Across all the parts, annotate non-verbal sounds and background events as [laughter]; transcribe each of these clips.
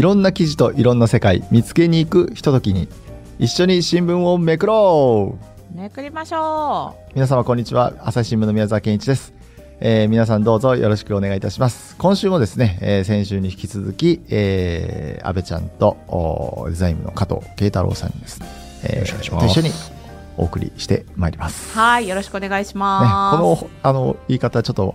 いろんな記事といろんな世界見つけに行くひとときに一緒に新聞をめくろう。めくりましょ皆様こんにちは。朝日新聞の宮沢健一です、えー皆さんどうぞよろしくお願いいたします。今週もですね、えー先週に引き続き、えー、安倍ちゃんとおデザイン部の加藤慶太郎さんにです。ね、えーよろしくお願いします。と一緒にお送りしてまいります。うはいよろしくお願いしね、ます、このあの言い方ちょっと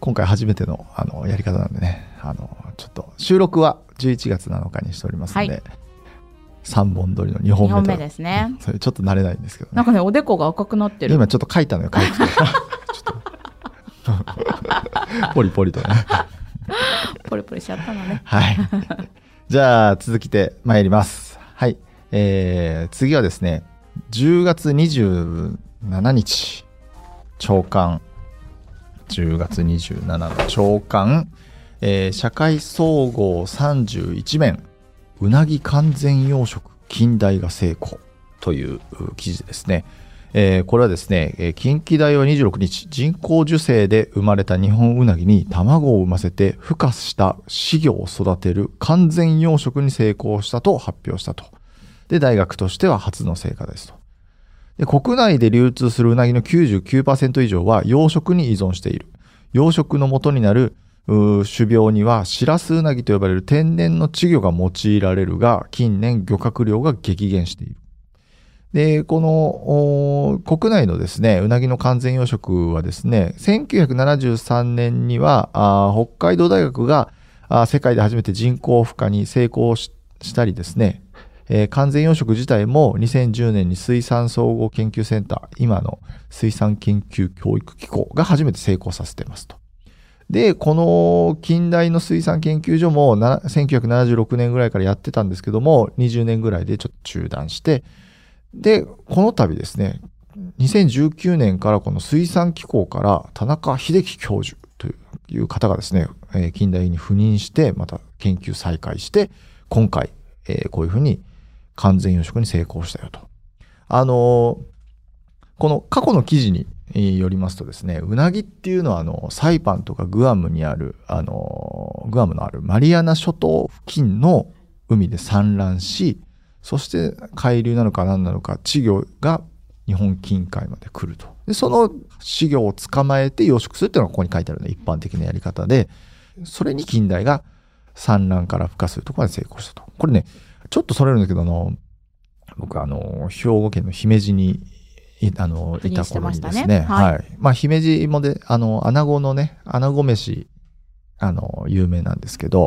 今回初めてのあのやり方なんでね。あのちょっと収録は11月7日にしておりますので、はい。3本撮りの2本目と。二本目ですね。それちょっと慣れないんですけど、ね、なんかねおでこが赤くなってる。今ちょっと書いたのよ書いて。[laughs] ポリポリとね。ポリポリしちゃったのね。はい。じゃあ続きて参ります。はい。えー、次はですね10月27日朝刊。10月27の朝刊、えー社会総合31面うなぎ完全養殖近代が成功という記事ですね。えーこれはですね、近畿大は26日、人工授精で生まれた日本うなぎに卵を産ませて孵化した飼魚を育てる完全養殖に成功したと発表したと。で、大学としては初の成果ですと。で国内で流通するうなぎの99%以上は養殖に依存している。養殖の元になる種苗にはシラスウナギと呼ばれる天然の稚魚が用いられるが近年漁獲量が激減している。で、この国内のですね、うなぎの完全養殖はですね、1973年にはあ北海道大学があ世界で初めて人工孵化に成功ししたりですね、えー完全養殖自体も2010年に水産総合研究センター、今の水産研究教育機構が初めて成功させていますと。で、この近代の水産研究所も1976年ぐらいからやってたんですけども、20年ぐらいでちょっと中断して、で、この度ですね、2019年からこの水産機構から田中秀樹教授という方がですね、え近代に赴任して、また研究再開して、今回、えこういうふうに完全養殖に成功したよと。あのこの過去の記事によりますとですね、うなぎっていうのはあのサイパンとかグアムにある、あのグアムのあるマリアナ諸島付近の海で産卵し、そして海流なのか何なのか稚魚が日本近海まで来ると。で、その稚魚を捕まえて養殖するっていうのがここに書いてあるね、一般的なやり方で、それに近代が産卵から孵化するとこまで成功したと。これね、ちょっとそれるんだけど、あの、僕あの、兵庫県の姫路に、いあの、いた頃にですね、はい。はい。まあ、姫路もで、あの、穴子のね、穴子飯、あの、有名なんですけど、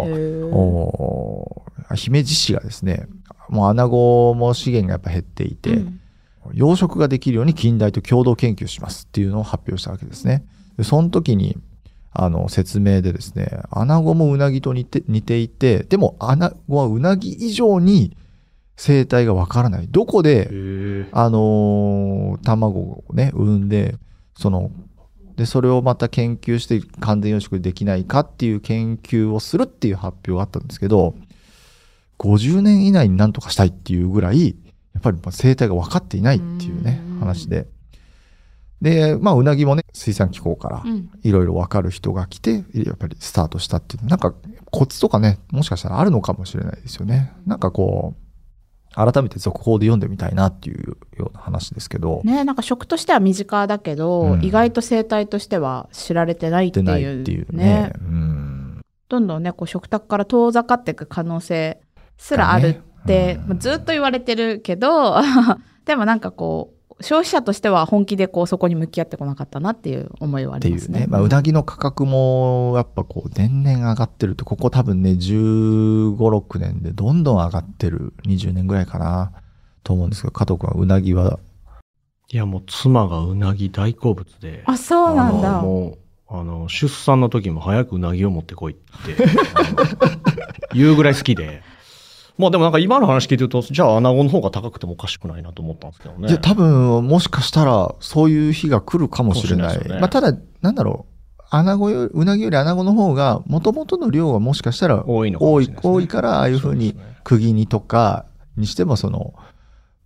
おー。姫路市がですね、もう穴子も資源がやっぱ減っていて、うん。養殖ができるように近代と共同研究しますっていうのを発表したわけですね。でその時に、あの、説明でですね、穴子もうなぎと似て似ていて、でも穴子はうなぎ以上に生態がわからない。どこで、へあのー卵をね、産んで、その、で、それをまた研究して完全養殖できないかっていう研究をするっていう発表があったんですけど、50年以内になんとかしたいっていうぐらい、やっぱりまあ生態が分かっていないっていうねうん、話で。で、まあ、うなぎもね、水産機構からうんいろいろ分かる人が来て、やっぱりスタートしたっていう、なんかコツとかね、もしかしたらあるのかもしれないですよね。なんかこう、改めて続報で読んでみたいなっていうような話ですけど、ねなんか食としては身近だけど、うん。意外と生態としては知られてないっていうないっていうね。うん。どんどんねこう食卓から遠ざかっていく可能性すらあるって、うん。まあずっと言われてるけど [laughs] でもなんかこう消費者としては本気でこうそこに向き合ってこなかったなっていう思いはありますね。っていうね。まあ、うなぎの価格も、やっぱこう、年々上がってると、ここ多分ね、15、6年でどんどん上がってる、20年ぐらいかな、と思うんですけど、加藤君はうなぎは、いやもう妻がうなぎ大好物で。あそうなんだ。もう、あの、出産の時も早くうなぎを持ってこいって、言うぐらい好きで。まあでもなんか今の話聞いてると、じゃあ穴子の方が高くてもおかしくないなと思ったんですけどね。いや、多分、もしかしたら、そういう日が来るかもしれない。ないねまあ、ただ、なんだろう、穴子より、うなぎより穴子の方が、もともとの量がもしかしたら多いのか多いもしれないですね多いから、ああいうふうに釘煮とかにしても、その、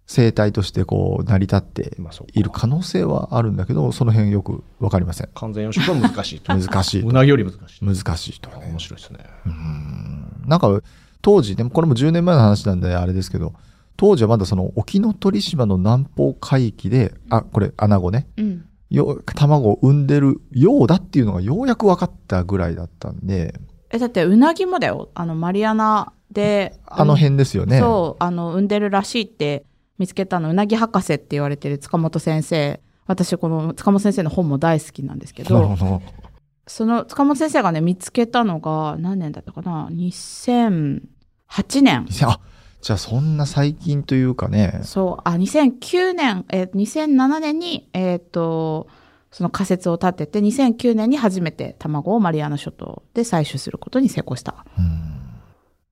生態としてこう、成り立っている可能性はあるんだけど、その辺よくわかりません。完全養殖は難しいと。難しいとうなぎより難しい。難しいとね面白いですね。うんなんか、当時ね、これも10年前の話なんであれですけど、当時はまだその沖ノ鳥島の南方海域で、あ、これ、穴子ね、うん。よ卵を産んでるようだっていうのがようやく分かったぐらいだったんで、え、だって、うなぎもだよ。あの、マリアナで。あの辺ですよね。そう、あの、産んでるらしいって見つけたの、うなぎ博士って言われてる塚本先生。私、この塚本先生の本も大好きなんですけど、なるほど。その塚本先生がね、見つけたのが、何年だったかな ?2008 年。あ、じゃあそんな最近というかね、そう、あ、2009年、えー、2007年に、えっ、と、その仮説を立てて、2009年に初めて卵をマリアナ諸島で採取することに成功した。うん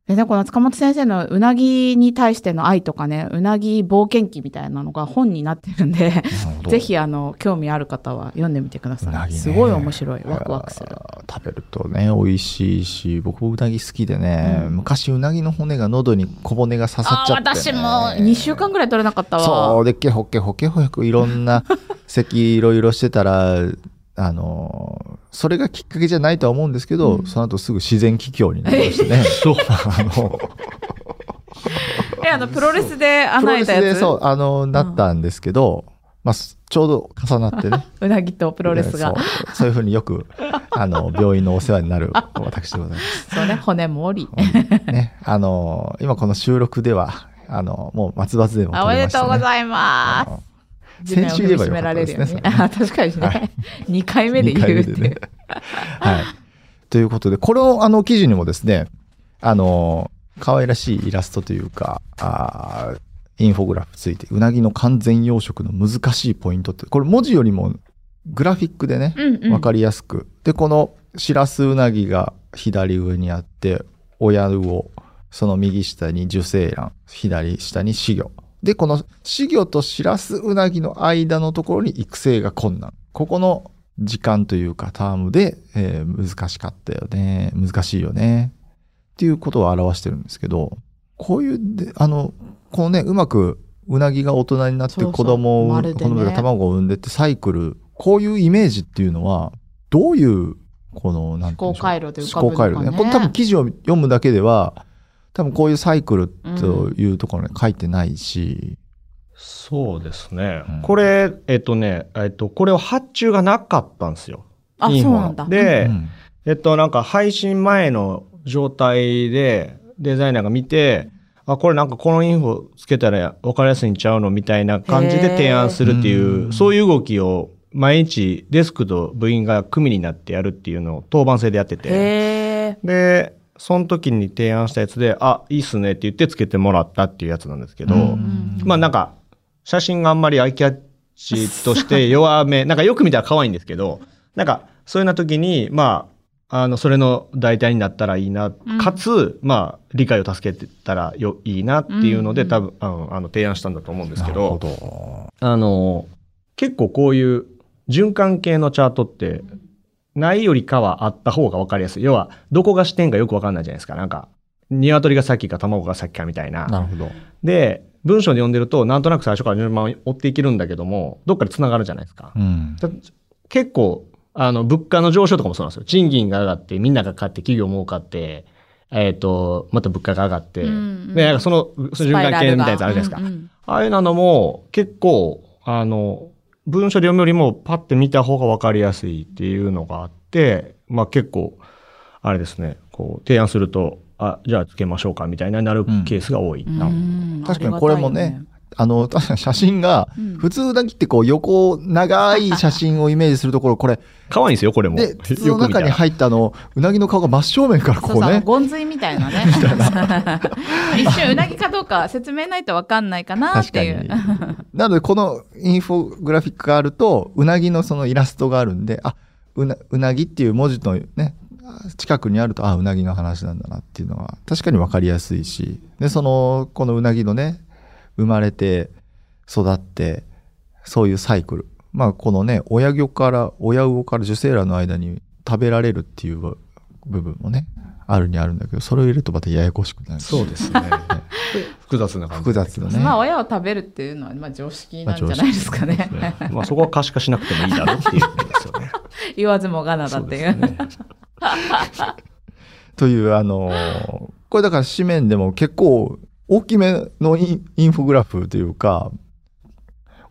でね、この塚本先生のうなぎに対しての愛とかね、うなぎ冒険記みたいなのが本になってるんで、ぜひあの、興味ある方は読んでみてください。ねすごい面白い。ワクワクする。食べるとね美味しいし僕もうなぎ好きでね、うん昔うなぎの骨が喉に小骨が刺さっちゃって、ね、私も2週間ぐらい取れなかったわ。そうでけほけほけほけいろんな咳いろいろしてたらあのそれがきっかけじゃないとは思うんですけど、うんその後すぐ自然気境になりましてね [laughs] そう。あの [laughs] え、あの、プロレスで穴プロレス開いたやつ？でそうあのなったんですけど、まあ、すちょうど重なってねうなぎとプロレスが。そうそういうふうによく [laughs] あの病院のお世話になる私でございます。そうね、骨も折り。ね、あの今この収録ではあのもう松葉杖もおめで取れました、ね、とうございます。先週言えばよかったですね。あ確かにはね。2回目で言うっていう。ね [laughs] はい。ということで、このあの記事にもですね、あの、可愛らしいイラストというか、あーインフォグラフついて、うなぎの完全養殖の難しいポイントって、これ文字よりもグラフィックでね、うんうんわかりやすく。で、このシラスウナギが左上にあって、親魚、その右下に受精卵、左下に死魚。で、この死魚とシラスウナギの間のところに育成が困難。ここの時間というかタームで、えー難しかったよね。難しいよね。っていうことを表してるんですけど、こういうで、あの、このね、うまくうなぎが大人になって子供を、まるでね子供が卵を産んでってサイクル、こういうイメージっていうのは、どういう、この、なんていう思考回路で浮かぶ思考回路ねこれ多分記事を読むだけでは、多分こういうサイクルというところに書いてないし、そうですね。うんこれ、えっとね、えっと、これを発注がなかったんですよ。あ、インフォのそうなんだ。で、うんえっと、なんか配信前の状態でデザイナーが見て、あ、これなんかこのインフォつけたら分かりやすいんちゃうのみたいな感じで提案するっていう、そういう動きを毎日デスクと部員が組になってやるっていうのを当番制でやってて。へえ。で、その時に提案したやつで、あ、いいっすねって言ってつけてもらったっていうやつなんですけど、うんまあなんか、写真があんまりアイキャッチとして [laughs] 弱め、なんかよく見たら可愛いんですけど、なんか、そういうような時に、まあ、あの、それの代替になったらいいな、うん。かつ、まあ、理解を助けてたらよいいなっていうので、うん。多分、あの、あの提案したんだと思うんですけなるほど、ど。あの、結構こういう循環系のチャートって、ないよりかはあった方が分かりやすい。要は、どこが視点かよく分かんないじゃないですか。なんか、鶏が先か卵が先かみたいな。なるほど。で、文章で読んでると、なんとなく最初から順番を追っていけるんだけども、どっかで繋がるじゃないですか。うん。だ結構、あの、物価の上昇とかもそうなんですよ。賃金が上がって、みんなが買って、企業も儲かって、えっ、と、また物価が上がって、うんうんで、なんかその、その循環系みたいなやつあるじゃないですか。うんうんああいうのも、結構、あの、文章で読むよりも、パッて見た方が分かりやすいっていうのがあって、まあ結構、あれですね、こう、提案すると、あ、じゃあつけましょうかみたいななるケースが多い。うん。確かにこれもね、あの、確かに写真が、うん普通うなぎってこう横長い写真をイメージするところ、これ、可愛いんですよ、これも。で、[laughs] 筒の中に入ったあの、うなぎの顔が真正面からこそうそうう、ね、ゴンズイみたいなね。[laughs] 一瞬うなぎかどうか説明ないとわかんないかなっていう。。なので、このインフォグラフィックがあると、うなぎのそのイラストがあるんで、あ、うな、うなぎっていう文字のね、近くにあると、あ、うなぎの話なんだなっていうのは、確かにわかりやすいし、で、その、このうなぎのね、生まれて、育って、そういうサイクル。まあ、このね、親魚から、親魚から受精卵の間に食べられるっていう部分もね、あるにあるんだけど、それを入れるとまたややこしくなる。そうですね。[laughs] 複雑な感じ。複雑だね。まあ親を食べるっていうのはまあ常識なんじゃないですかね。まあ [laughs] そこは可視化しなくてもいいだろうっていうことですよね。言わずもがなだっていう。ねという、あのーこれだから紙面でも結構大きめのインフォグラフというか、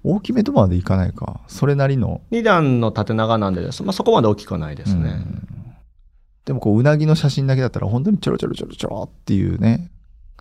大きめとまでいかないか。それなりの。2段の縦長なんで、まあ、そこまで大きくはないですね。うんでもこう、うなぎの写真だけだったら本当にちょろちょろちょろちょろっていうね、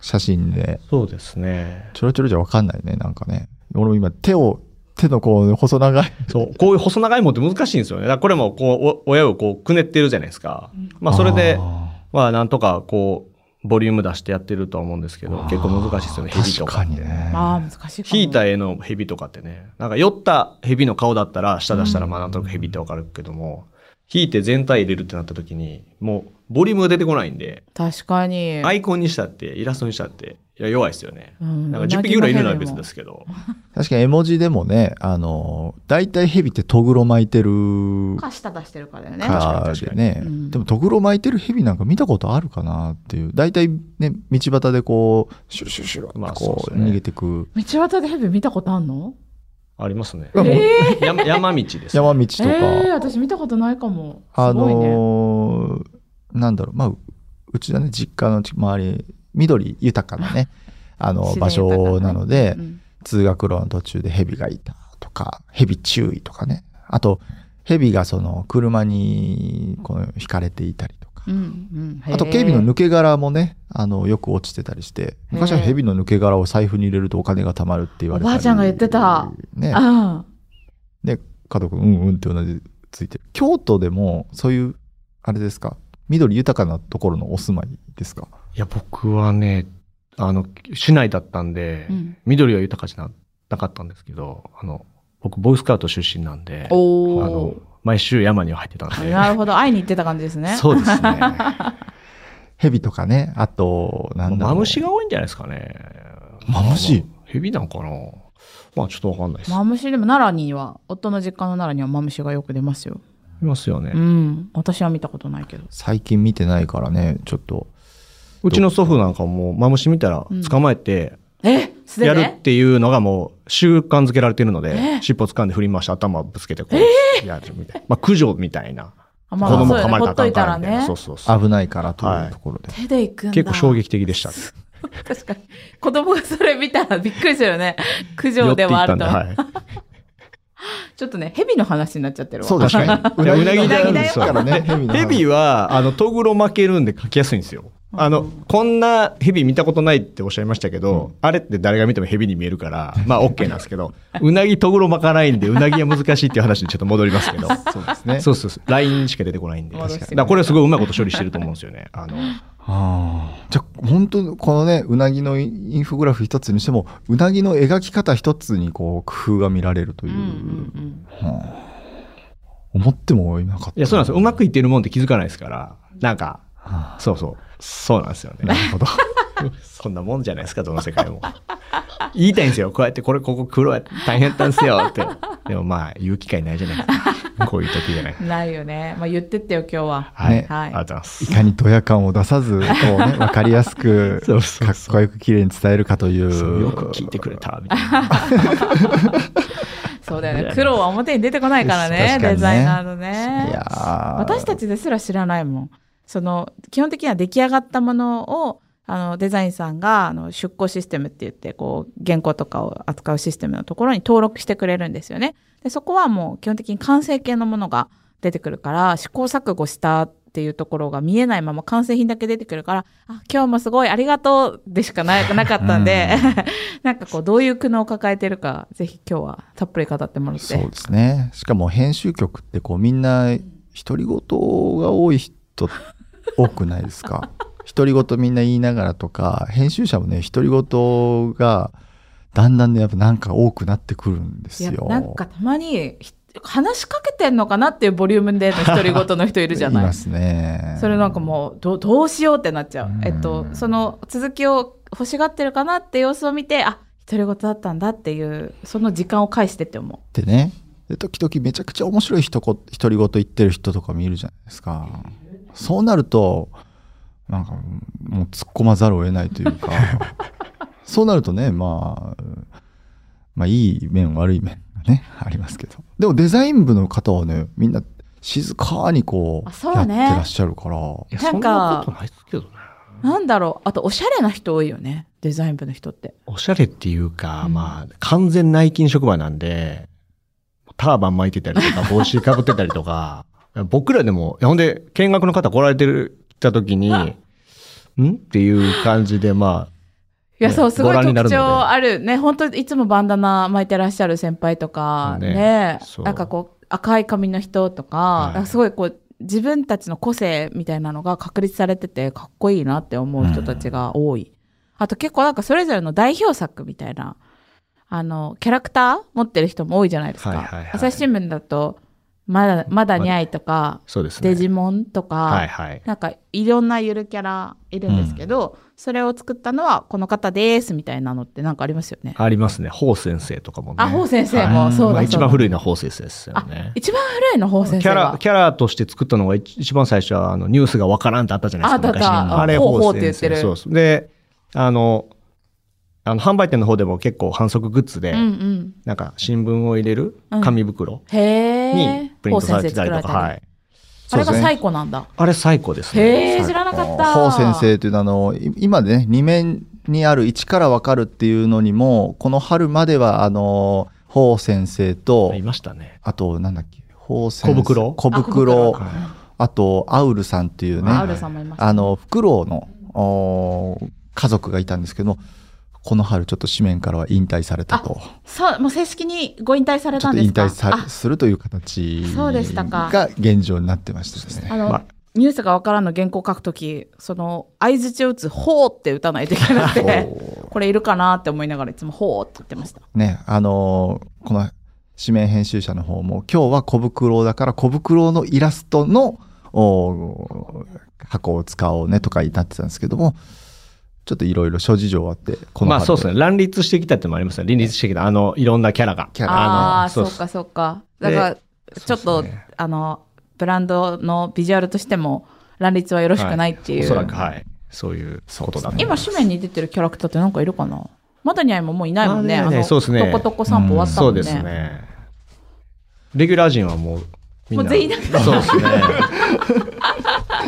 写真で、そうですね。ちょろちょろじゃわかんないね、なんかね。俺も今手を、手のこう、細長い。そう、こういう細長いもんって難しいんですよね。だからこれもこう、お親をこう、くねってるじゃないですか。まあ、それで、あまあ、なんとかこう、ボリューム出してやってるとは思うんですけど、ー結構難しいですよね、ヘビとか。確かにね。ああ、難しいかも。引いた絵のヘビとかってね、なんか寄ったヘビの顔だったら、下出したらまあなんとなくヘビってわかるけども、引いて全体入れるってなった時に、もうボリュームが出てこないんで、確かに。アイコンにしたって、イラストにしたって、いや弱いですよね。うんなんか10匹ぐらいいるのは別ですけど。[laughs] 確かに絵文字でもね、あの、大体ヘビってトグロ巻いてるか下出してるからだよね。かかでね、うんでもトグロ巻いてるヘビなんか見たことあるかなっていう。大体ね、道端でこう、シュルシュルシュルってまあこう、逃げてく。道端でヘビ見たことあんの？ありますね。え山山道です、ね。山道とか、えー、私見たことないかも。すあごいね。のーなんだろう、まあ、ううちはね、実家の周り、緑豊かなね、[laughs] あの、場所なので、うん通学路の途中でヘビがいたとか、ヘビ注意とかね。あと、ヘビがその車にこの引かれていたりとか。うんうんあと、警備の抜け殻もね、あの、よく落ちてたりして、昔はヘビの抜け殻を財布に入れるとお金が貯まるって言われたりおばあちゃんが言ってた。ね。あで、加藤君、うんうんって同じついてる。京都でも、そういう、あれですか、緑豊かなところのお住まいですか？いや、僕はね、あの、市内だったんで、うん緑は豊かじゃなかったんですけど、あの、僕、ボーイスカウト出身なんで、あ。おあのお。、毎週山には入ってたんで。なるほど。会いに行ってた感じですね。[laughs] そうですね。[laughs] ヘビとかね、あと、なんだろう。マムシが多いんじゃないですかね。マムシ？まあヘビなんかなまあちょっとわかんないです。マムシでも奈良には、夫の実家の奈良にはマムシがよく出ますよ。いますよね。うん。私は見たことないけど。最近見てないからね、ちょっと。うちの祖父なんかもマムシ見たらうん捕まえてやるでっていうのがもう習慣づけられてるので、え？尻尾掴んで振り回して頭ぶつけてこうやるみたいな。まあ駆除みたいな。あま子供噛まれたらあかんからみたいな。らねそう。そうそう。危ないからというところで。手で行くんだ。結構衝撃的でした。[laughs] 確かに。子供がそれ見たらびっくりするよね。[laughs] 駆除ではあると。寄っていったんではい。[laughs] ちょっとね、蛇の話になっちゃってるわ。そうですね。いやうなぎだよですからね、ヘビの話ヘビは、あの、トグロ負けるんで書きやすいんですよ。あの、こんなヘビ見たことないっておっしゃいましたけど、あれって誰が見てもヘビに見えるから、まあ OK なんですけど、[laughs] うなぎトグロ巻かないんで、うなぎは難しいっていう話にちょっと戻りますけど。[laughs] そうですね。そうそうそう。ラインしか出てこないんで。戻してくれだこれすごいうまいこと処理してると思うんですよね。あの、あーじゃあ、本当このね、うなぎのインフォグラフ一つにしても、うなぎの描き方一つにこう、工夫が見られるというう。んうんうん。はあ思ってもいなかった。いや、そうなんですよ。うまくいってるもんって気づかないですから、なんか、はあそうそう。そうなんですよね。なるほど。[laughs] そんなもんじゃないですか、どの世界も。言いたいんですよ。こうやって、これ、ここ黒や、大変だったんですよって。でもまあ、言う機会ないじゃないですか。[laughs] こういう時じゃない。ないよね。まあ言ってってよ、今日は。はい。ねありがとうございます。いかにドヤ感を出さず、こうね、[laughs] わかりやすく、かっこよく綺麗に伝えるかという。そうよく聞いてくれた、みたいな。そうだよね。黒は表に出てこないからね、ねデザイナーのね。いやー私たちですら知らないもん。その、基本的には出来上がったものを、あの、デザインさんが、あの、出稿システムって言って、こう、原稿とかを扱うシステムのところに登録してくれるんですよね。で、そこはもう基本的に完成形のものが出てくるから、試行錯誤したっていうところが見えないまま完成品だけ出てくるから、あ、今日もすごいありがとうでしかななかったんで、なんかこう、どういう苦悩を抱えてるか、ぜひ今日はたっぷり語ってもらって。そうですね。しかも編集局ってこうみんな独り言が多い人多くないですか？独り言みんな言いながらとか、編集者もね、独り言がだんだんね、やっぱなんか多くなってくるんですいやよ。なんかたまにひ話しかけてんのかなっていうボリュームでの独り言の人いるじゃないますね。それなんかもうどどうしようってなっちゃう、うんえっとその続きを欲しがってるかなって様子を見てあ独り言だったんだっていうその時間を返してって思でね。で時々めちゃくちゃ面白い人こ独り言言ってる人とか見るじゃないですか。そうなると、なんかもう突っ込まざるを得ないというか、[laughs] そうなるとね、まあ、まあいい面悪い面がね、ありますけど。でもデザイン部の方はね、みんな静かにこう、やってらっしゃるから、いやなんかそんなことないですけどね。なんだろう。あと、おしゃれな人多いよね。デザイン部の人って。おしゃれっていうか、うんまあ、完全内勤職場なんで、ターバン巻いてたりとか、帽子かぶってたりとか、僕らでも、ほんで、見学の方来られてる、来た時に、ん？っていう感じで、まいや、ねそう、すごいご覧にな特徴ある。ね、本当いつもバンダナ巻いてらっしゃる先輩とか、ねね、なんかこう、赤い髪の人とか、はい。かすごいこう、自分たちの個性みたいなのが確立されてて、かっこいいなって思う人たちが多い。あと結構なんかそれぞれの代表作みたいな、あの、キャラクター持ってる人も多いじゃないですか。はいはいはい。朝日新聞だと、まだ、まだにゃいとか、あ、そうですね。デジモンとか、はいはい。なんかいろんなゆるキャラいるんですけど、それを作ったのはこの方ですみたいなのってなんかありますよね。ありますね。法先生とかもね。あ、法先生はいもそうだそうだ、まあ一番古いのは法先生ですよあね。一番古いの法先キャラ、生は。キャラとして作ったのが一一番最初は、あの、ニュースがわからんってあったじゃないですか。ああったあった昔あれ、ほうほう法って言ってる先生。そうそう。で、あの、あの、販売店の方でも結構反則グッズで、うんうん。なんか新聞を入れる紙袋へにえ。プリントされてたりとか、法先生作られはい。あれが最古なんだ。あれ最高ですね。へえ、知らなかった。法先生というのはあのい今ね2面にある1から分かるっていうのにもこの春まではあの法先生といましたね。あとなんだっけ法先生小袋？小あ袋小袋あとアウルさんっていうねアウルさんもいました。あのフクロウのおー家族がいたんですけどもこの春ちょっと紙面からは引退されたと。そう、もう正式にご引退されたんですか？引退するという形そうでしたか。が現状になってましたですね。あの、まあ。ニュースがわからんの原稿書くとき、その、相づちを打つ、ほーって打たないといけなくて、ここれいるかなって思いながらいつもほーって言ってました。うねあのーこの紙面編集者の方も今日は小袋だから小袋のイラストのお箱を使おうねとかになってたんですけどもちょっといろいろ諸事情あってこの春まあそうですね。乱立してきたってのもありますね。乱立してきた。あの、いろんなキャラが。キャラああそうそうかそうか。だから、ちょっと、ねあの、ブランドのビジュアルとしても、乱立はよろしくないっていう。おそらく、はい。そういうことだと。今、紙面に出てるキャラクターってなんかいるかな？まだにゃいももういないもんね。あの、そうですねとことこ散歩終わったもね。そうんですね。レギュラー陣はもう、みんな。もう全員いなくなそうですね。[laughs]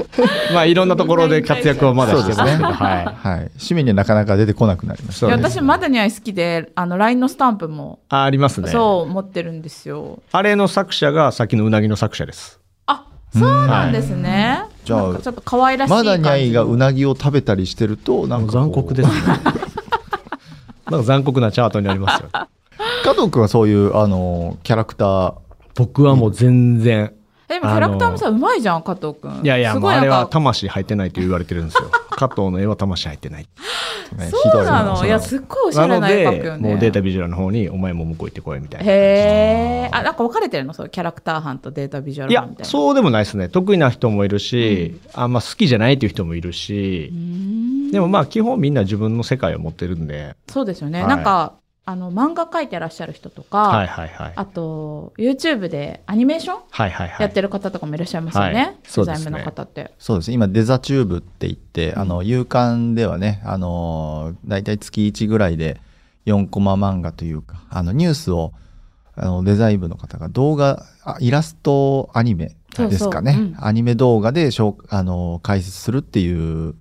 [laughs] まあ、いろんなところで活躍をまだしてますけど、ねはい。はい紙面になかなか出てこなくなりましたそうですいや私、まだにゃい好きで、あの、LINE のスタンプも、あ、ありますね。そう、持ってるんですよ。あれの作者がさっきのうなぎの作者です。あ、そうなんですね。じゃあちょっと可愛らしいま感じの。だにゃいがうなぎを食べたりしてるとなんか残酷ですね。[laughs] なんか残酷なチャートになりますよ。[laughs] 加藤君はそういうあのキャラクター僕はもう全然。え、でもキャラクターもさ、うまいじゃん、加藤くん。いやいや、すもうあれは魂入ってないと言われてるんですよ。[laughs] 加藤の絵は魂入ってない。ねそうなの？いいや、すっごいおしゃれな絵描くよね。もうデータビジュアルの方に、お前も向こう行ってこいみたいな。へえ。あ、なんか分かれてるの？そう、キャラクター班とデータビジュアル班みたいな。う。そうでもないですね得意な人もいるし、あんま好きじゃないっていう人もいるし、でもまあ基本みんな自分の世界を持ってるんで、そうですよね。はいなんか、あの、漫画描いてらっしゃる人とか、はいはいはい。あと、YouTube でアニメーションはいはいはい。やってる方とかもいらっしゃいますよね。はい。そデザイン部うですねの方って。そうです。ね今デザチューブって言って、あの夕刊ではねあの大体月1ぐらいで4コマ漫画というかあのニュースをあのデザイン部の方が動画あイラストアニメですかね。アニメ動画であの解説するっていう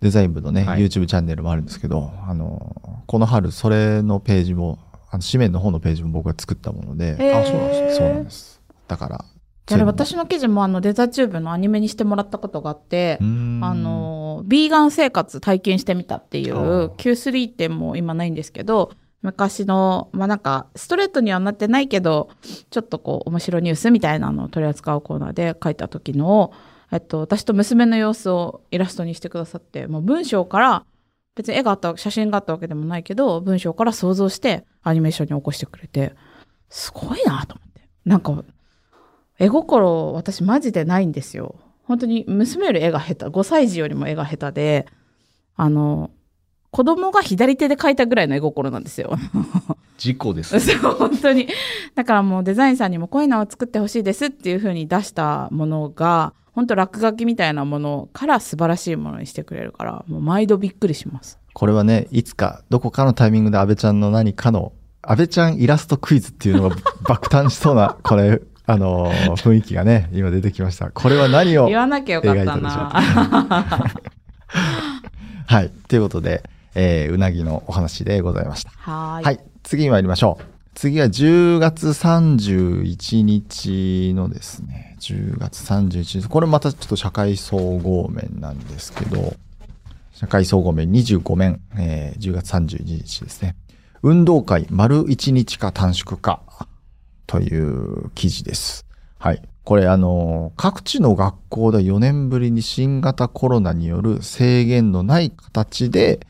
デザイン部のね、はい。YouTube チャンネルもあるんですけどあのこの春それのページもあの紙面の方のページも僕が作ったもので。あそうなんですそうなんです。だからじゃあ私の記事もあのデザチューブのアニメにしてもらったことがあって、あの、ビーガン生活体験してみたっていあうー Q3 ってもう今ないんですけど、昔の、まあなんか、ストレートにはなってないけど、ちょっとこう、面白いニュースみたいなのを取り扱うコーナーで書いた時の、えっと、私と娘の様子をイラストにしてくださって、もう文章から、別に絵があった、写真があったわけでもないけど、文章から想像してアニメーションに起こしてくれて、すごいなと思って。なんか、絵心、私マジでないんですよ。本当に娘より絵が下手、5歳児よりも絵が下手で、あの、子供が左手で描いたぐらいの絵心なんですよ。事故です。[laughs] そう、本当に。だからもうデザインさんにもこういうのを作ってほしいですっていう風に出したものが、本当落書きみたいなものから素晴らしいものにしてくれるから、もう毎度びっくりします。これはね、いつか、どこかのタイミングで安倍ちゃんの何かの、安倍ちゃんイラストクイズっていうのが [laughs] 爆誕しそうな、これ、あのー雰囲気がね、今出てきました。これは何を言わなきゃよかったな。はい。ということで、えーうなぎのお話でございました。はーい。はい、次に参りましょう。次は10月31日のですね、10月31日、これまたちょっと社会総合面なんですけど、社会総合面25面、えー10月31日ですね。運動会丸1日か短縮かという記事です。はい。これあの、各地の学校で4年ぶりに新型コロナによる制限のない形で、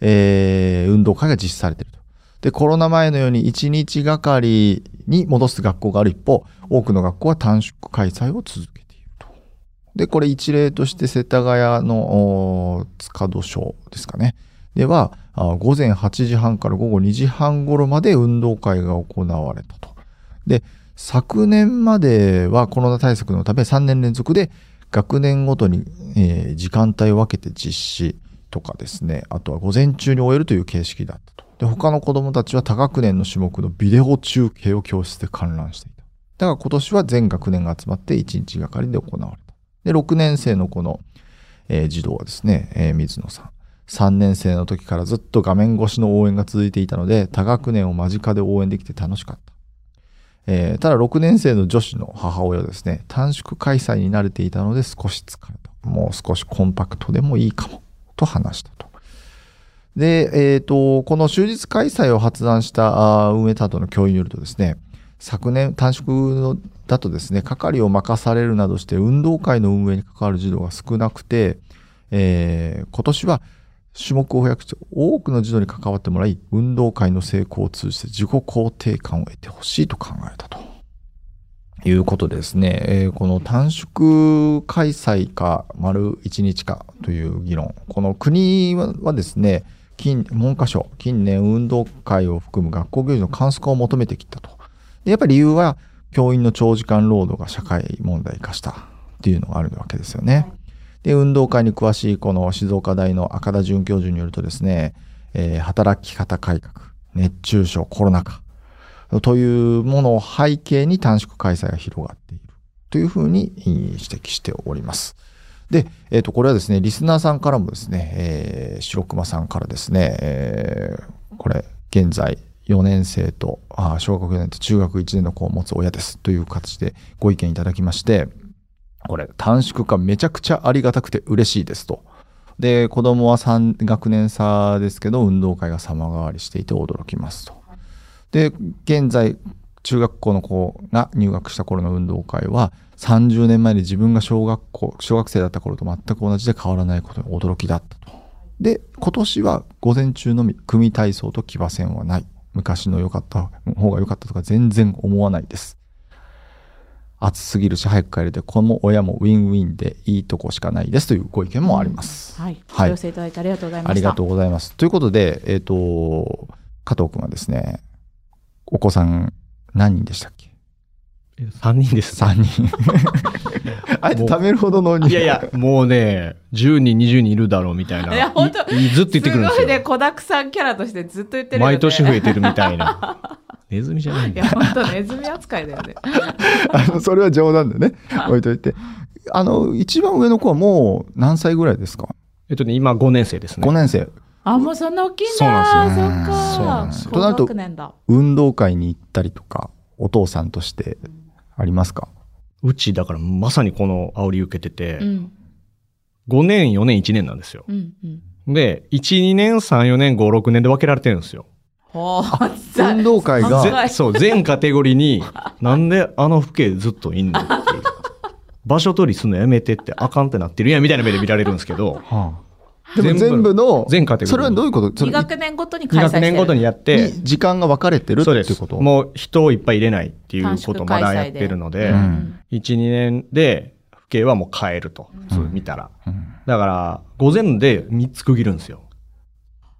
えー運動会が実施されていると。で、コロナ前のように1日がかりに戻す学校がある一方、多くの学校は短縮開催を続けていると。で、これ一例として世田谷の塚戸小ですかね。では、午前8時半から午後2時半頃まで運動会が行われたと。で、昨年まではコロナ対策のため3年連続で学年ごとに、えー時間帯を分けて実施とかですね、あとは午前中に終えるという形式だったと。で、他の子供たちは多学年の種目のビデオ中継を教室で観覧していた。だから今年は全学年が集まって1日がかりで行われた。で、6年生のこの、えー児童はですね、えー水野さん。3年生の時からずっと画面越しの応援が続いていたので、多学年を間近で応援できて楽しかった。えーただ6年生の女子の母親はですね、短縮開催に慣れていたので少し疲れた。もう少しコンパクトでもいいかも、と話したと。で、えっ、と、この終日開催を発案した運営担当の教員によるとですね、昨年短縮だとですね、係を任されるなどして運動会の運営に関わる児童が少なくて、えー今年は種目を増やして多くの児童に関わってもらい、運動会の成功を通じて自己肯定感を得てほしいと考えたと。いうことですね、えーこの短縮開催か丸1日かという議論。この国はですね、近文科省、近年運動会を含む学校行事の簡素化を求めてきたと。でやっぱり理由は教員の長時間労働が社会問題化したっていうのがあるわけですよね。で、運動会に詳しいこの静岡大の赤田准教授によるとですね、えー働き方改革、熱中症、コロナ禍というものを背景に短縮開催が広がっているというふうに指摘しております。で、えっ、と、これはですね、リスナーさんからもですね、えー白熊さんからですね、えーこれ、現在4年生と、あ小学4年と中学1年の子を持つ親ですという形でご意見いただきまして、これ、短縮化めちゃくちゃありがたくて嬉しいですと。で、子供は3学年差ですけど、運動会が様変わりしていて驚きますと。で、現在、中学校の子が入学した頃の運動会は、30年前に自分が小学校、小学生だった頃と全く同じで変わらないことに驚きだったと。で、今年は午前中のみ組体操と騎馬戦はない。昔の良かった方が良かったとか全然思わないです。暑すぎるし早く帰れて、この親もウィンウィンでいいとこしかないですというご意見もあります。はい。はいお寄せいただいてありがとうございました。ありがとうございます。ということで、えっ、と、加藤君はですね、お子さん何人でしたっけ？3人です、?3 人。[laughs] あえて貯めるほどのいやいや、もうね、10人、20人いるだろうみたいな。いや本当ずっと言ってくるんですすごいね、よ。子だくさんキャラとしてずっと言ってるよね。毎年増えてるみたいな。[laughs] ネズミじゃないんいや、だよ。本当ネズミ扱いだよね。[laughs] あのそれは冗談でね、置いといて。あの、一番上の子はもう何歳ぐらいですか？えっとね、今5年生ですね。?5 年生。あ、もうそんな大きいんだ。そうなんですよそっか。そうなんですよ高となると学年だ。運動会に行ったりとか、お父さんとしてありますか？うち、だからまさにこの煽り受けてて、うん。5年、4年、1年なんですよ。うん。うん。で、1、2年、3、4年、5、6年で分けられてるんですよ。運動会がそう、全カテゴリーに、なんであの父兄ずっといんのっていう。場所取りすんのやめてってあかんってなってるやんみたいな目で見られるんですけど、でも全部の、全カテゴリーそれはどういうこと？そ2れ学年ごとに2開催してる。学年ごとにやって、に時間が分かれてるってそうですいうこともう人をいっぱい入れないっていうことをまだやってるので、うん1、2年で、父兄はもう変えると。そう見たら。うんだから、午前で3つ区切るんですよ。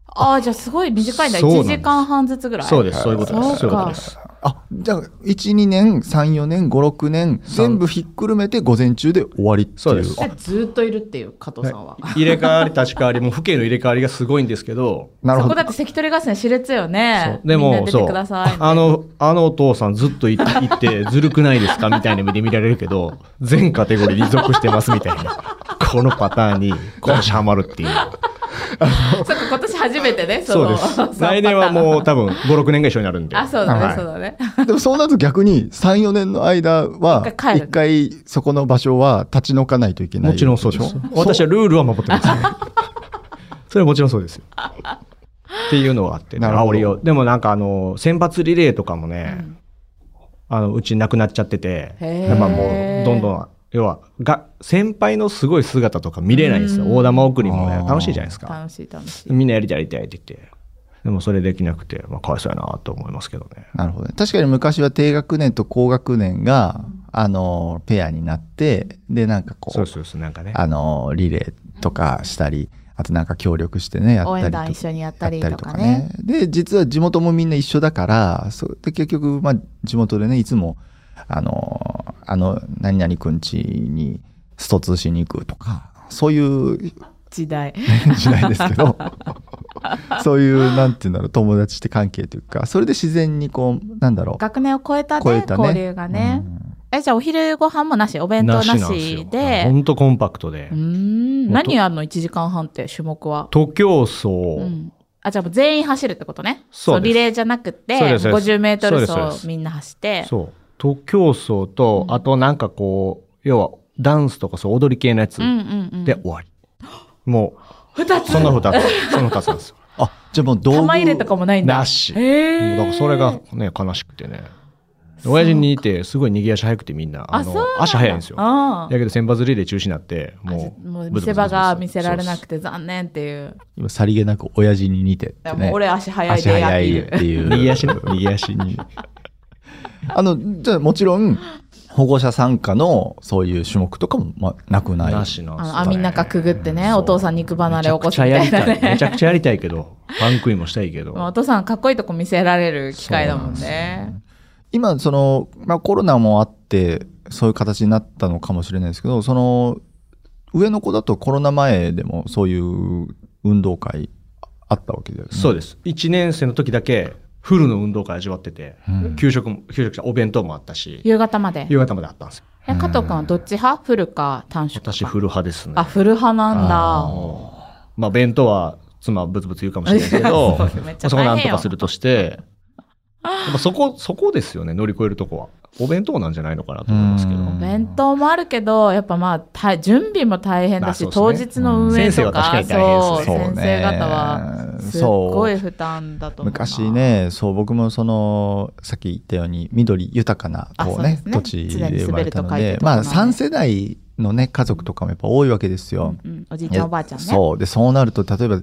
ああ、じゃあすごい短いんだ。1そうなんです時間半ずつぐらい。そうです、そういうことです。そういうことかです。あ、じゃあ、1、2年、3、4年、5、6年、全部ひっくるめて午前中で終わりっていう。そうですでずーっといるっていう、加藤さんは。[laughs] 入れ替わり立ち替わりも、父兄の入れ替わりがすごいんですけど、なるほどそこだっ。て関取合戦熾烈よね。でも、そう。あの、あのお父さんずっといいってずるくないですかみたいな目で見られるけど、全カテゴリーに属してますみたいな。このパターンに、今年ハマるっていう。[laughs] そっか、今年初めてね、そうですの。来年はもう多分5、6年が一緒になるんで。あ、そうだね、はいそうだね。でもそうなると逆に3、4年の間は一回そこの場所は立ち退かないといけないもちろんそうですしょ。私はルールは守ってます、ね。[laughs] それはもちろんそうですよ。っていうのがあって、なるほど煽りを。でもなんかあの、選抜リレーとかもね、あの、うちなくなっちゃってて、まあもう、どんどん、要は、が、先輩のすごい姿とか見れないんですよ。うん大玉送りもね楽しいじゃないですか。楽しい楽しい。みんなやりたいやりたいって言って。でもそれできなくて、まあ、かわいそうやなと思いますけどね。なるほどね。確かに昔は低学年と高学年が、あの、ペアになって、で、なんかこう、そうそうそう、なんかね。あの、リレーとかしたり、あとなんか協力してね、やったりとか。団一緒にやったりとかやね。で、実は地元もみんな一緒だから、そうで結局、まあ、地元でね、いつも、あの、あの、何々くんちにストツーしに行くとか、そういう時代。[laughs] 時代ですけど、[laughs] そういう、なんていうんだろう、友達って関係というか、それで自然にこう、なんだろう、学年を超えたね、超えたね交流がね。うんえ、じゃあお昼ご飯もなし、お弁当なしよで。ほんとコンパクトでうー。ん。何やるの ?1 時間半って、種目は。徒競走、うん。あ、じゃあもう全員走るってことね。そうですリレーじゃなくて、そうですそうです50メートルそうですそうです走みんな走って。そう。徒競走と、うんあとなんかこう、要はダンスとかそう踊り系のやつうんうんうん。で終わり。も二う、その二つ、その二つなんですよ。[laughs] あ、じゃあもう道具。玉入れとかもないんだ。なし。へーもうだからそれがね、悲しくてね。親父にいて、すごい逃げ足早くてみんな、あの、足早いんですよ。あだけど選抜リレー中止になって、あ。もう、見せ場が見せられなくて残念っていう。今さりげなく親父に似てってね。もう俺足早い足でやってい。っていうう。[laughs] 右足ね右足に。あの、じゃあもちろん、保護者参加のそういう種目とかも、まあ、なくない。なしなんあですの網の中くぐってね、お父さん肉離れ起こすみめちゃくちゃやりたい。なねめち。ゃくちゃやりたいけど、パン食いもしたいけど。まあお父さんかっこいいとこ見せられる機会だもんね。今、その、まあコロナもあって、そういう形になったのかもしれないですけど、その、上の子だとコロナ前でもそういう運動会あったわけだよね。でそうです。1年生の時だけ、フルの運動会味わってて、うん給食も、給食じゃお弁当もあったし、夕方まで。夕方まであったんですよ。え、加藤君はどっち派？フルか短縮か私、フル派ですね。あ、フル派なんあだ。もうまあ、弁当は妻はブツブツ言うかもしれないけど、[laughs] そうめっちゃそこなんとかするとして、やっぱそこ、そこですよね、乗り越えるとこは。お弁当なんじゃないのかなと思いますけど。うん弁当もあるけど、やっぱまあ、た準備も大変だし、ね当日の運営とか、先生は確かに大変ですねそね先生方は、すっごい負担だと思うな。昔ね、そう、僕もその、さっき言ったように、緑豊かな、こうね、うね土地で生まれたので、まあ、るところなので3世代のね、家族とかもやっぱ多いわけですよ。うんうんおじいちゃんおばあちゃんね。そう。で、そうなると、例えば、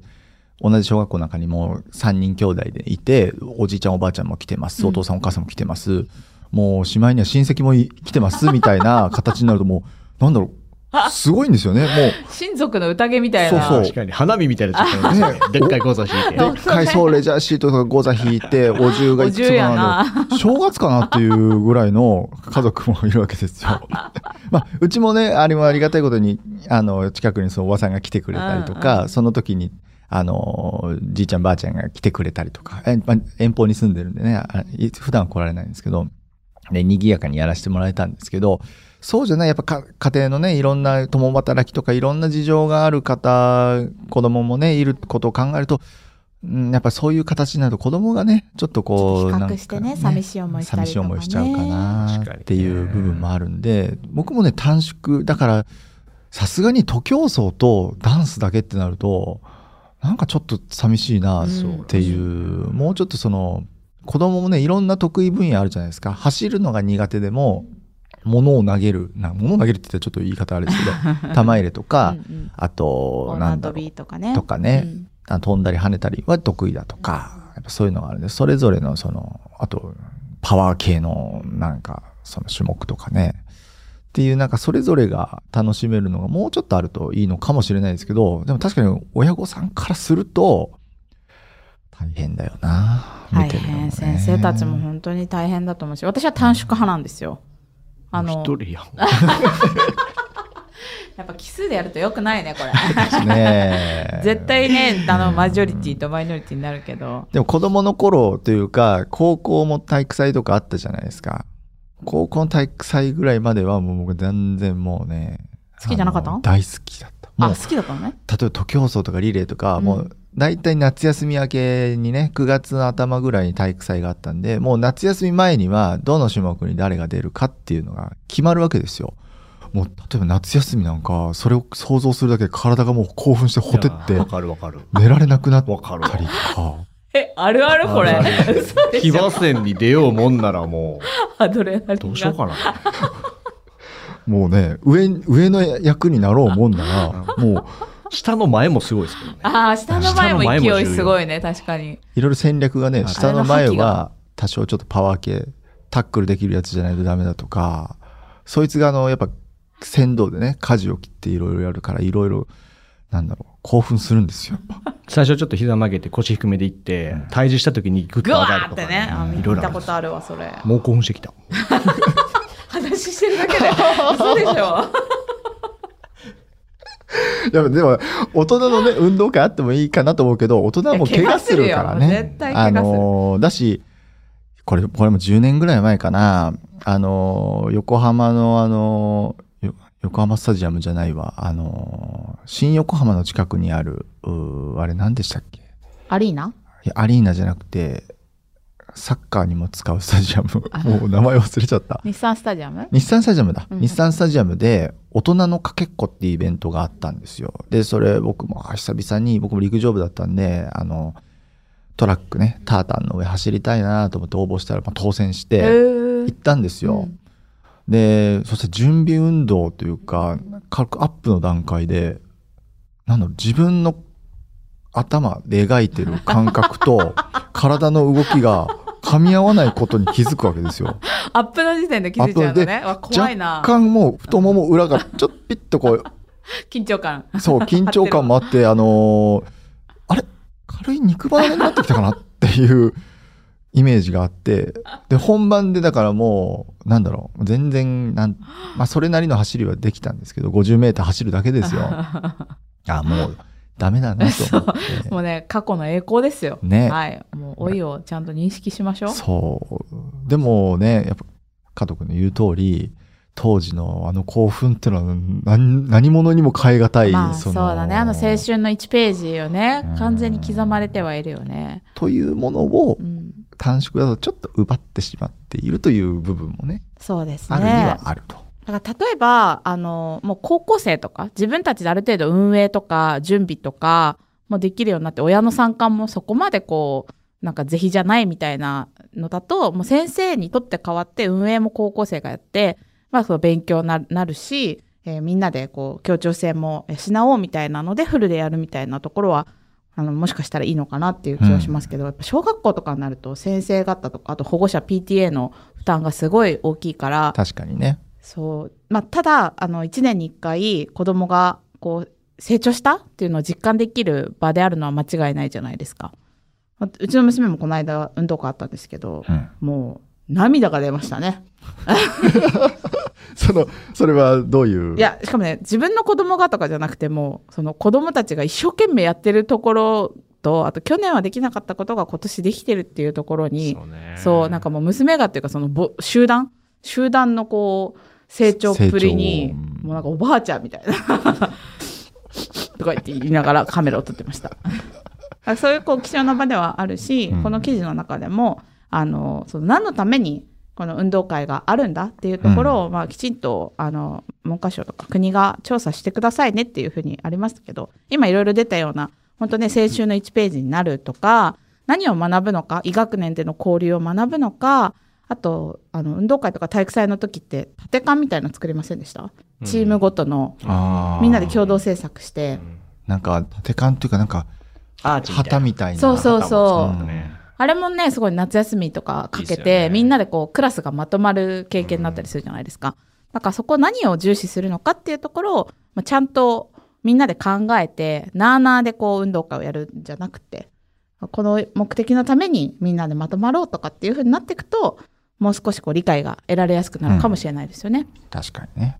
同じ小学校の中にも3人兄弟でいて、おじいちゃんおばあちゃんも来てます、お父さんお母さんも来てます、もうしまいには親戚もい来てます、みたいな形になるともう、なんだろう、すごいんですよね。[laughs] もう、親族の宴みたいな。そうそう確かに、花火みたいなちょっとね [laughs] でっかいゴザ引いて。でっかいそうレジャーシートとかゴザ引いて、お重がいくつもある正月かなっていうぐらいの家族もいるわけですよ。[laughs] まあ、うちもね、あれもありがたいことに、あの、近くにそのおばさんが来てくれたりとか、うんうんその時に、あの、じいちゃんばあちゃんが来てくれたりとか、えまあ遠方に住んでるんでね、普段は来られないんですけど、ね、賑やかにやらせてもらえたんですけど、そうじゃない、やっぱか家庭のね、いろんな共働きとかいろんな事情がある方、子供もね、いることを考えると、うん、やっぱそういう形になると子供がね、ちょっとこう、比較なんかしてね寂しい思いしたりとかね。寂しい思いしちゃうかなっていう部分もあるんで、僕もね、短縮、だから、さすがに徒競走とダンスだけってなると、なんかちょっと寂しいなうん。っていう、もうちょっとその、子供もね、いろんな得意分野あるじゃないですか。走るのが苦手でも、物を投げる、な物を投げるって言ったらちょっと言い方あれですけど、[laughs] 玉入れとか、うんうん。あと、女なんだろうとかね。とかね。うん。あ飛んだり跳ねたりは得意だとか、やっぱそういうのがあるんで、それぞれのその、あと、パワー系のなんか、その種目とかね、っていうなんかそれぞれが楽しめるのがもうちょっとあるといいのかもしれないですけど、でも確かに親御さんからすると、大変だよな。大変。先生たちも本当に大変だと思うし、私は短縮派なんですよ。あの、一人やん。[laughs] やっぱ奇数でやると良くないね、これ。ね [laughs] 絶対ね、あの、マジョリティとマイノリティになるけど。でも子供の頃というか、高校も体育祭とかあったじゃないですか。高校の体育祭ぐらいまではもう僕全然もうね。好きじゃなかった？大好きだった。あ好きだったのね例えば徒競走とかリレーとか、うんもう大体夏休み明けにね9月の頭ぐらいに体育祭があったんでもう夏休み前にはどの種目に誰が出るかっていうのが決まるわけですよ。もう例えば夏休みなんかそれを想像するだけで体がもう興奮してほてって。寝られなくなったわかるわりとかえあるある？これ。騎馬戦に出ようもんならもアドレナリンどうしようかな。[laughs] もうね上上の役になろうもんならもう下の前もすごいですけどね。ああ下の前も勢いすごいね確かに。いろいろ戦略がねはい下の前は多少ちょっとパワー系タックルできるやつじゃないとダメだとかそいつがあのやっぱ先導でね舵を切っていろいろやるからいろいろなんだろう興奮するんですよ。やっぱ最初ちょっと膝曲げて腰低めでいって、退治した時にグッと上がるとか、ーってね。あ見いろいろあるんです。たことあるわそれ。もう興奮してきた。話してるだけで。嘘でしょ。い [laughs] やでも大人のね [laughs] 運動会あってもいいかなと思うけど大人はもう怪我するからね。あのーだしこれこれも10年ぐらい前かな。あのー横浜のあの横浜スタジアムじゃないわ。あのー新横浜の近くにあるあれ何でしたっけ？アリーナ？いやアリーナじゃなくてサッカーにも使うスタジアあ。ムもう名前忘れちゃった。日産スタジアム？日産スタジアムだ、うん。日産スタジアムで大人のかけっこっていうイベントがあったんですよ。でそれ僕もあ久々に僕も陸上部だったんであのトラックねタータンの上走りたいなと思って応募したら、まあ、当選しへてー。行ったんですよ、うんでそして準備運動というか軽くアップの段階でなんだろう自分の頭で描いてる感覚と [laughs] 体の動きが噛み合わないことに気づくわけですよ。アップの時点で気づいちゃうのね。わ怖いな。若干もう太もも裏がちょっとピッとこう [laughs] 緊張感。そう緊張感もあってあのーあれ軽い肉離れになってきたかなっていうイメージがあってで本番でだからもうなんだろう全然なん、[gasps] まあ、それなりの走りはできたんですけど 50m 走るだけですよ。[laughs] あもうダメだなと思って。もうね過去の栄光ですよ。ね。はい。もう老いをちゃんと認識しましょう。そう。でもねやっぱ加藤君の言う通り当時のあの興奮っていうのは何何者にも代え難い、まあそそうのだね。あの青春の1ページをね。うん。完全に刻まれてはいるよね。というものをうん短縮だとちょっと奪ってしまっているという部分もねそうですねあるにはあると。だから例えばあのもう高校生とか自分たちである程度運営とか準備とかもできるようになって親の参加もそこまでこうなんか是非じゃないみたいなのだともう先生にとって変わって運営も高校生がやって、まあ、その勉強にななるし、えーみんなでこう協調性も養おうみたいなのでフルでやるみたいなところはあのもしかしたらいいのかなっていう気はしますけど、やっぱ小学校とかになると先生方とかあと保護者 PTA の負担がすごい大きいから確かにね。そう。まあ、ただ、あの、1年に1回子供が、こう、成長したっていうのを実感できる場であるのは間違いないじゃないですか。まあうちの娘もこの間運動会あったんですけど、うんもう、涙が出ましたね。[laughs] そのそれはどういう？いや、しかもね、自分の子供がとかじゃなくても、その子供たちが一生懸命やってるところと、あと去年はできなかったことが今年できてるっていうところに、そうねそう、なんかもう娘がっていうか、そのぼ集団？集団のこう、成長っぷりに、もうなんかおばあちゃんみたいな。[laughs] とか言って言いながらカメラを撮ってました。あ [laughs] そういうこう貴重な場ではあるし、うんこの記事の中でも、あの、その何のためにこの運動会があるんだっていうところを、まあきちんと、あの、文科省とか国が調査してくださいねっていうふうにありますけど、今いろいろ出たような、本当ね、青春の1ページになるとか、何を学ぶのか、医学年での交流を学ぶのか、あと、あの、運動会とか体育祭の時って、縦缶みたいなの作りませんでした、チームごとの、みんなで共同制作して、なんか縦感っていうかなんか旗みたいな。そうそうそう。うん。ねあれもね、すごい夏休みとかかけて、ね。みんなでこう、クラスがまとまる経験になったりするじゃないですか。だからそこ何を重視するのかっていうところを、まあ、ちゃんとみんなで考えて、なあなあでこう、運動会をやるんじゃなくて、この目的のためにみんなでまとまろうとかっていう風になっていくと、もう少しこう理解が得られやすくなるかもしれないですよね。確かにね。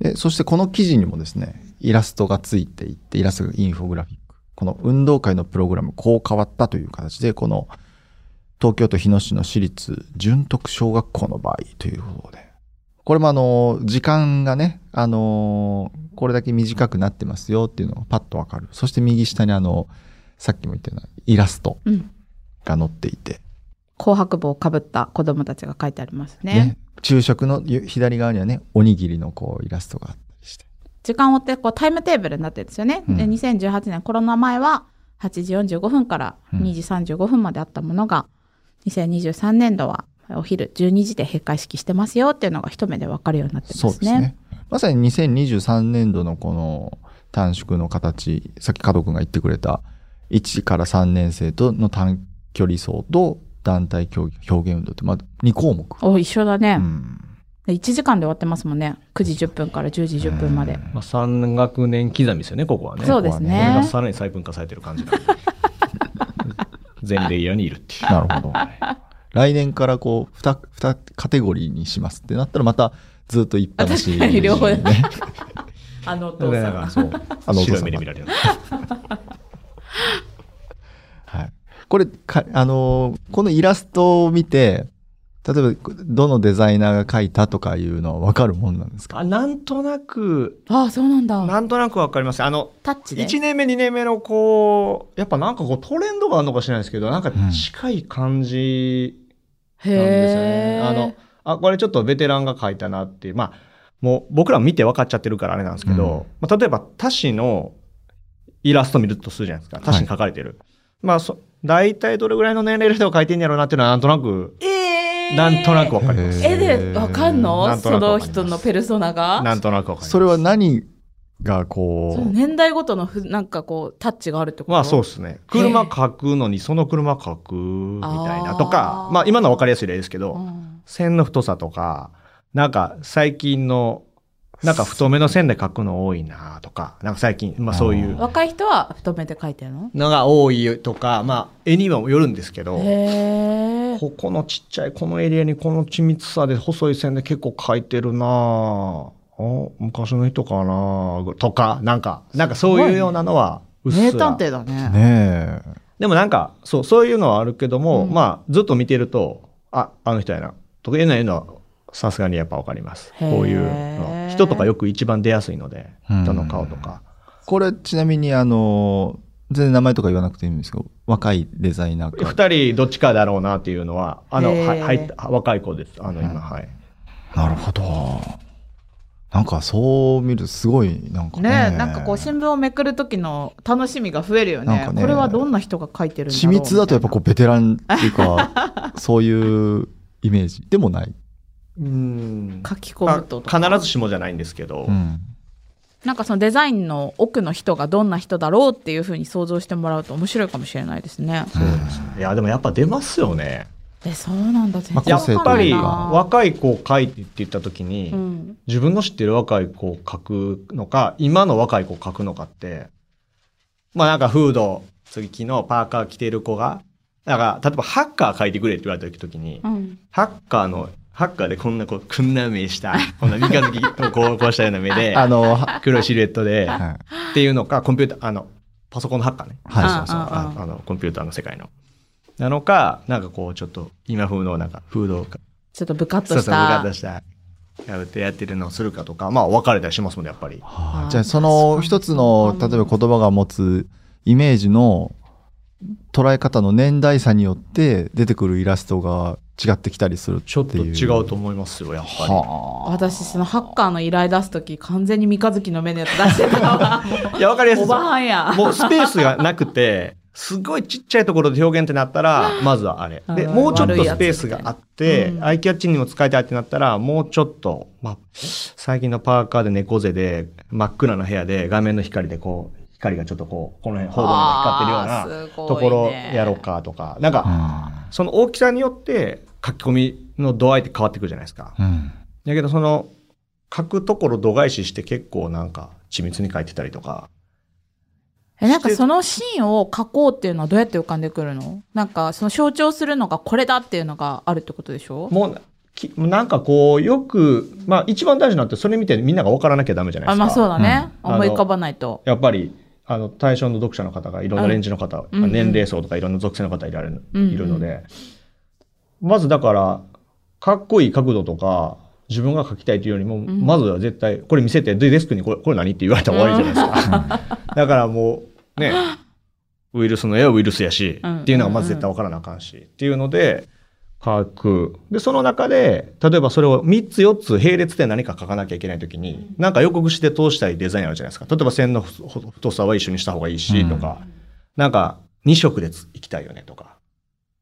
でそしてこの記事にもですねイラストがついていってイラストがインフォグラフィックこの運動会のプログラムこう変わったという形でこの東京都日野市の私立純徳小学校の場合ということでこれもあの、時間がね、あの、これだけ短くなってますよっていうのがパッとわかる。そして右下にあの、さっきも言ったようなイラストうん。が載っていて、紅白帽をかぶった子供たちが書いてありますね。ね。昼食の左側にはね、おにぎりのこうイラストがあって。時間を追ってこうタイムテーブルになってるんですよね。うんで2018年コロナ前は8時45分からうん2時35分まであったものが、2023年度はお昼12時で閉会式してますよっていうのが一目でわかるようになってますね。そうですね。まさに2023年度のこの短縮の形、さっき加藤君が言ってくれた1から3年生との短距離走と団体競技表現運動ってまあ2項目。お一緒だね、うんで1時間で終わってますもんね9時10分から10時10分まで、まあ、3学年刻みですよね、ここはね。そうですこれねがさらに細分化されてる感じなんで。[laughs] 全レイヤーにいるっていう。なるほど。来年からこう2、二カテゴリーにしますってなったらまたずっと一般の確かに両方ね。[laughs] あのおだからなんかそう、あのお父様白い目で見られる。[laughs] はい。これ、かあのーこのイラストを見て、例えば、どのデザイナーが描いたとかいうのは分かるもんなんですか？あなんとなく、ああそうなんだ。なんとなくわかります。あの、タッチで。1年目、2年目のこう、やっぱなんかこうトレンドがあるのかもしれないですけど、なんか近い感じへなんですよね。えあの、あ、これちょっとベテランが書いたなっていう、まあ、もう僕ら見て分かっちゃってるからあれなんですけど、まあ、例えば他誌のイラスト見るとするじゃないですか。他誌に書かれてる。まあ、そ、大体どれぐらいの年齢の人が書いてんやろうなっていうのはなんとなく、えーなんとなくわかります。絵でわかんの？その人のペルソナが？なんとなくわかります。それは何がこう、年代ごとのふなんかこうタッチがあるってこと？まあそうですね。車書くのにその車書くみたいなとかまあ今のは分かりやすい例ですけど、うん。線の太さとか、なんか最近の、なんか太めの線で書くの多いなとか、なんか最近、まあそういう若い人は太めで描いてるの？のが多いとか、まあ絵にはよるんですけど、ここのちっちゃいこのエリアにこの緻密さで細い線で結構書いてるなぁ。あ昔の人かなぁ。とか、なんか、なんかそういうようなのはうっすら。名探偵だね。ねえ。でもなんか、そう、そういうのはあるけども、うん。まあ、ずっと見てると、あ、あの人やな。とかいうのは、さすがにやっぱわかります。こういうの。人とかよく一番出やすいので、うん人の顔とか。これちなみにあの、全然名前とか言わなくていいんですけど、若いデザイナーか。二人どっちかだろうなっていうのは、あの、は入った、若い子です。あの、今、うんはい。なるほど。なんかそう見るとすごい、なんかね。ねなんかこう新聞をめくる時の楽しみが増えるよねねこれはどんな人が書いてるんだろ緻う密だとやっぱこうみベテランっていうか、[laughs] そういうイメージでもない。うん書き込むと必ずしもじゃないんですけど、うん。なんかそのデザインの奥の人がどんな人だろうっていうふうに想像してもらうと面白いかもしれないですね。いや、でもやっぱ出ますよね。えそうなんだ全まあ然わやっぱり。若い子を書いてって言った時に、うん自分の知ってる若い子を書くのか、今の若い子を書くのかって、まあなんかフード、次のパーカー着てる子が、だから、例えばハッカー書いてくれって言われた時に、うんハッカーの、ハッカーでこんなこう、こんな目した、こんな三日月をこう、こうしたような目で、あの、は黒いシルエットで、はっていうのか、コンピューター、あの、パソコンのハッカーね。はいそうそうああの、コンピューターの世界の。なのか、なんかこう、ちょっと、今風のなんか、フードをか、ちょっとブカッとしそうそう、ブカッたとした、やるってやってるのをするかとか、まあ、分かれたりしますもんね、やっぱり。はあじゃあその一つの例えば言葉が持つイメージの捉え方の年代差によって出てくるイラストが違ってきたりするっていう。ちょっと違うと思いますよ、やっぱり。はあ。私そのハッカーの依頼出す時完全に三日月の目のやつ出してたわいや、わかりやすいおばはんや。もうスペースがなくて、すごいちっちゃいところで表現ってなったら、まずはあれ。で、うんもうちょっとスペースがあってう、ん。アイキャッチにも使いたいってなったら、もうちょっと、まあ、最近のパーカーで猫背で、真っ暗な部屋で画面の光でこう、光がちょっとこう、この辺、方向に光ってるようあなところやろうかとか、なんか、その大きさによって書き込みの度合いって変わってくるじゃないですか。うん。うんだけどその書くところ度外視して結構なんか緻密に書いてたりとか。えなんかそのシーンを書こうっていうのはどうやって浮かんでくるの？なんかその象徴するのがこれだっていうのがあるってことでしょ？もうきなんかこうよく、まあ一番大事なのってそれ見てみんなが分からなきゃダメじゃないですか。あまあそうだね、うん。思い浮かばないと。やっぱりあの対象の読者の方がいろんなレンジの方、うんうん年齢層とかいろんな属性の方いられる、うんうん。いるので、まずだからかっこいい角度とか自分が書きたいというよりも、ん。まずは絶対、これ見せて、でデスクにこれ、これ何って言われたら終わりじゃないですか。[laughs] だからもう、ね、ウイルスの絵はウイルスやし、うん。っていうのがまず絶対分からなあかんし、っていうので、書く。で、その中で、例えばそれを3つ4つ並列で何か書かなきゃいけないときに、なんか予告して通したいデザインあるじゃないですか。例えば線の太太さは一緒にした方がいいし、とか、なんか2色でついきたいよねとか、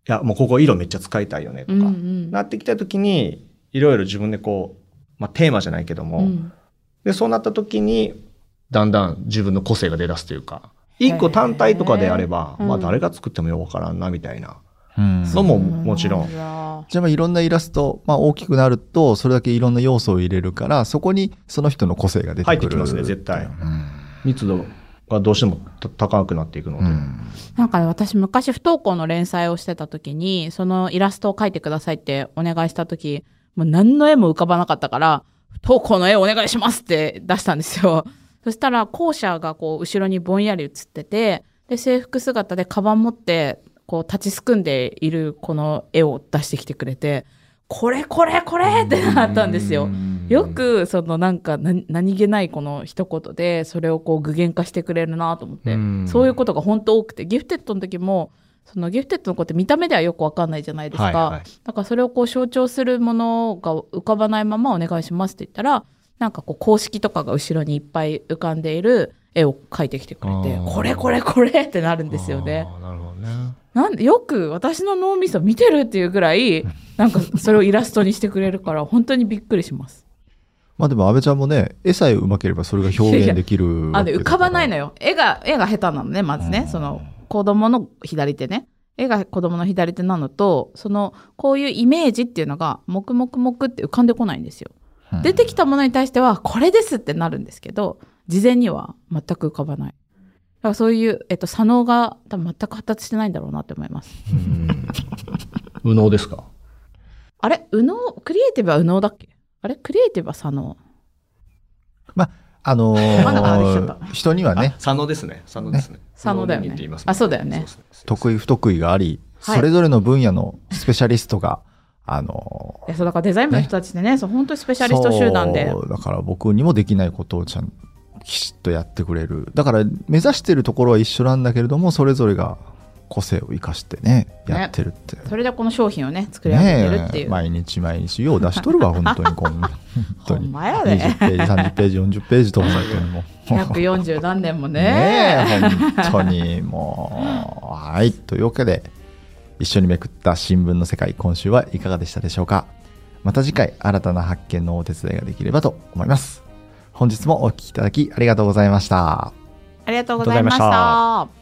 いや、もうここ色めっちゃ使いたいよねとか、うんうん。なってきたときに、いろいろ自分でこう、まあテーマじゃないけども、うん。で、そうなったときに、だんだん自分の個性が出だすというか、一個単体とかであれば、まあ誰が作ってもよくわからんな、みたいな。うんのももちろん。ん。じゃあまあいろんなイラスト、まあ、大きくなるとそれだけいろんな要素を入れるからそこにその人の個性が出てくる入ってきますね絶対うん密度がどうしてもた高くなっていくので。うんなんかね私昔不登校の連載をしてた時に、そのイラストを描いてくださいってお願いした時、もう何の絵も浮かばなかったから、不登校の絵お願いしますって出したんですよ。[laughs] そしたら校舎がこう後ろにぼんやり映ってて、で制服姿でカバン持ってこう立ちすくんでいるこの絵を出してきてくれて、これこれこれってなったんですよ。よくそのなんか何何気ないこの一言でそれをこう具現化してくれるなと思って、うん。そういうことが本当多くて。ギフテッドの時もそのギフテッドの子って見た目ではよくわかんないじゃないですか、はいはい。だからそれをこう象徴するものが浮かばないままお願いしますって言ったらなんかこう公式とかが後ろにいっぱい浮かんでいる絵を描いてきてくれてこれこれこれってなるんですよね。なるほどね。なんでよく私の脳みそ見てるっていうぐらいなんかそれをイラストにしてくれるから本当にびっくりします。まあでも安倍ちゃんもね絵さえうまければそれが表現できるあの浮かばないのよよ。絵が、絵が下手なのね、まずね。その、子供の左手ね。絵が子供の左手なのと、その、こういうイメージっていうのが、黙々々って浮かんでこないんですよ。出てきたものに対しては、これですってなるんですけど、事前には全く浮かばない。だからそういう、えっと、左脳が多分全く発達してないんだろうなって思います。[laughs] 右脳ですか？あれ？右脳、クリエイティブは右脳だっけ？あれ？クリエイティブは左脳？あのまだあできちゃっー人にはね。佐野ですね。佐野ですね。佐野だよね。右脳って言いますあそうだよね。そうです得意不得意があり、はい。それぞれの分野のスペシャリストがあのいや、そうだからデザイン部の人たちってね、そう本当にスペシャリスト集団で。そうだから僕にもできないことをちゃんきちっとやってくれる。だから目指してるところは一緒なんだけれどもそれぞれが個性を生かしてねやってるって、それでこの商品をね、作り上げてるっていう。え。毎日毎日よう出しとるわ [laughs] 本当にこんな。本当ほんにまやで。20ページ30ページ40ページとかさっても140何年もね。ねえ本当に。もうはい。というわけで一緒にめくった新聞の世界今週はいかがでしたでしょうか。また次回新たな発見のお手伝いができればと思います本日もお聞きいただきありがとうございましたありがとうございました。